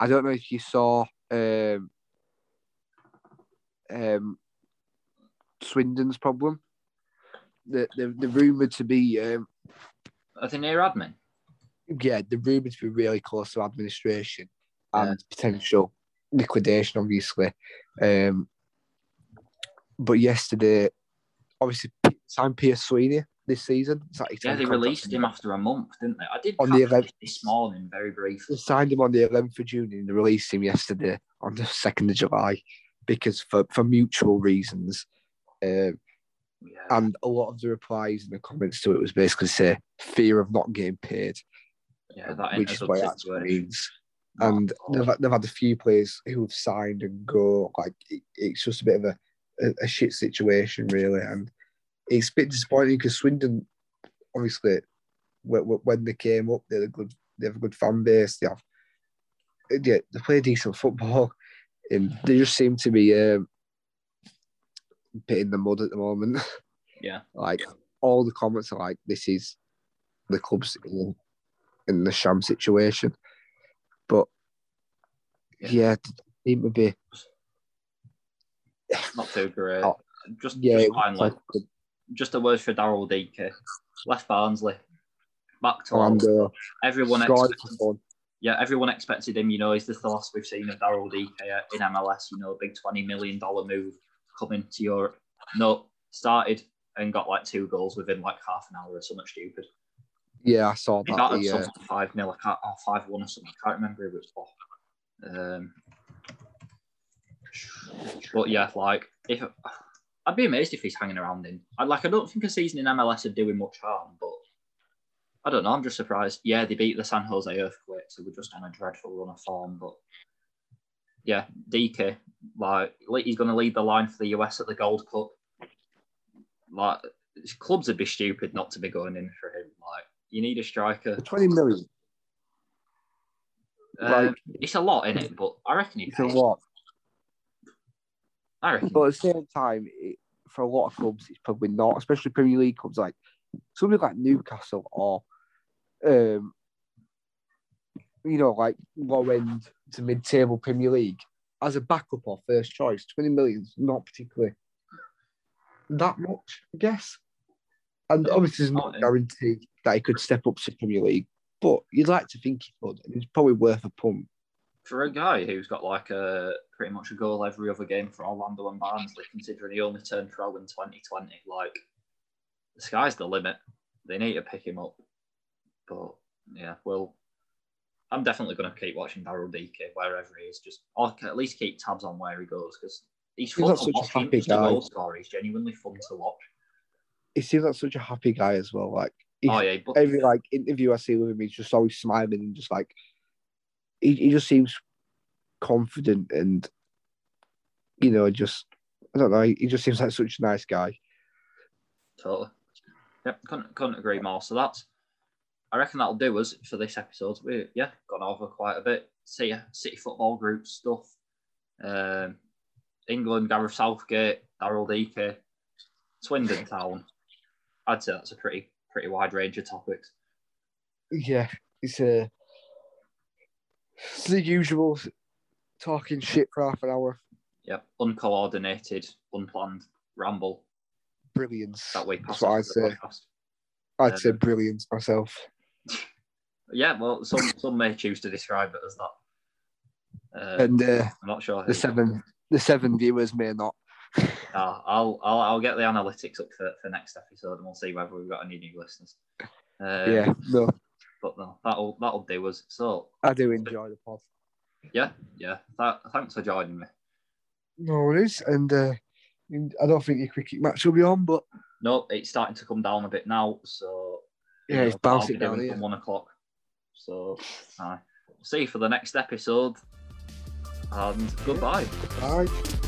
I don't know if you saw um, um, Swindon's problem. The the the rumored to be um, Are they near admin? yeah, the rumored to be really close to administration and Yeah. potential liquidation, obviously. Um, but yesterday, obviously, signed Pierce Sweeney this season. Like Yeah, they released him after a month, didn't they? I did On the 11th. this morning, very briefly. They signed him on the 11th of June and they released him yesterday on the 2nd of July because for, for mutual reasons. Um, Yeah. and a lot of the replies and the comments to it was basically say fear of not getting paid, yeah, that which is what it actually means. And they've, had- they've had a few players who've signed and go. Like it, it's just a bit of a, a, a shit situation, really. And it's a bit disappointing because Swindon, obviously, when, when they came up, they're a good, they have a good fan base. They have, yeah, they play decent football, and they just seem to be um, a bit in the mud at the moment. Yeah. like all the comments are like, "This is the club's in, in the sham situation." But Yeah. yeah, seem to be Not too great. Oh, just, yeah. just it finally, like just a word for Daryl Dike. Left Barnsley. Back to Orlando everyone expected, yeah, everyone expected him. You know, he's the last we've seen of Daryl Dike in MLS. You know, a big twenty million dollar move coming to Europe. No, started and got like two goals within like half an hour or something stupid. Yeah, I saw that. uh, something five 0 I can't, or five one or something. I can't remember who it was for. Um, but yeah, like if I'd be amazed if he's hanging around in. I like. I don't think a season in MLS would do him much harm, but I don't know. I'm just surprised. Yeah, they beat the San Jose Earthquakes, who were just on a dreadful run of form, but yeah, Dike, like he's going to lead the line for the US at the Gold Cup. Like clubs would be stupid not to be going in for him. Like you need a striker. Twenty million. Um, Like- it's a lot in it, but I reckon he It's a lot. I reckon. But at the same time, it, for a lot of clubs, it's probably not, especially Premier League clubs like something like Newcastle or, um, you know, like low end to mid table Premier League as a backup or first choice. 20 million is not particularly that much, I guess. And obviously, there's not Oh, yeah. guarantee that he could step up to Premier League, but you'd like to think he could. and It's probably worth a punt. for a guy who's got like a pretty much a goal every other game for Orlando and Barnsley, considering he only turned pro in 2020, like the sky's the limit. They need to pick him up. But yeah, well, I'm definitely going to keep watching Daryl Dike wherever he is. Just or at least keep tabs on where he goes because he's fun not to such a watch. He's happy a guy. scorer. He's genuinely fun to watch. He seems like such a happy guy as well. Like, he's, Oh yeah, but every like interview I see with him, he's just always smiling and just like he, he just seems confident and you know just I don't know. He just seems like such a nice guy. Totally. Yep, couldn't, couldn't agree more. So that's, I reckon that'll do us for this episode. We yeah, gone over quite a bit. See City football group stuff. Um, England, Gareth Southgate, Daryl Dike, Swindon Town. I'd say that's a pretty pretty wide range of topics. Yeah, it's uh, it's the usual talking shit for half an hour. Yep, uncoordinated, unplanned ramble Brilliance. that way, That's what I'd say. podcast. I'd say brilliance myself. Yeah, well, some some may choose to describe it as that. Uh, And uh, I'm not sure. the seven the seven viewers may not. Uh, I'll, I'll I'll get the analytics up for, for next episode, and we'll see whether we've got any new listeners. Uh, yeah, no, but no, that'll that'll do us. So I do enjoy the pod. Yeah, yeah. Th- thanks for joining me. No worries, and uh, I don't think your cricket match will be on, but No, it's starting to come down a bit now, so yeah, you it's know, bouncing down here. from one o'clock. So, aye. see you for the next episode, and goodbye. Bye.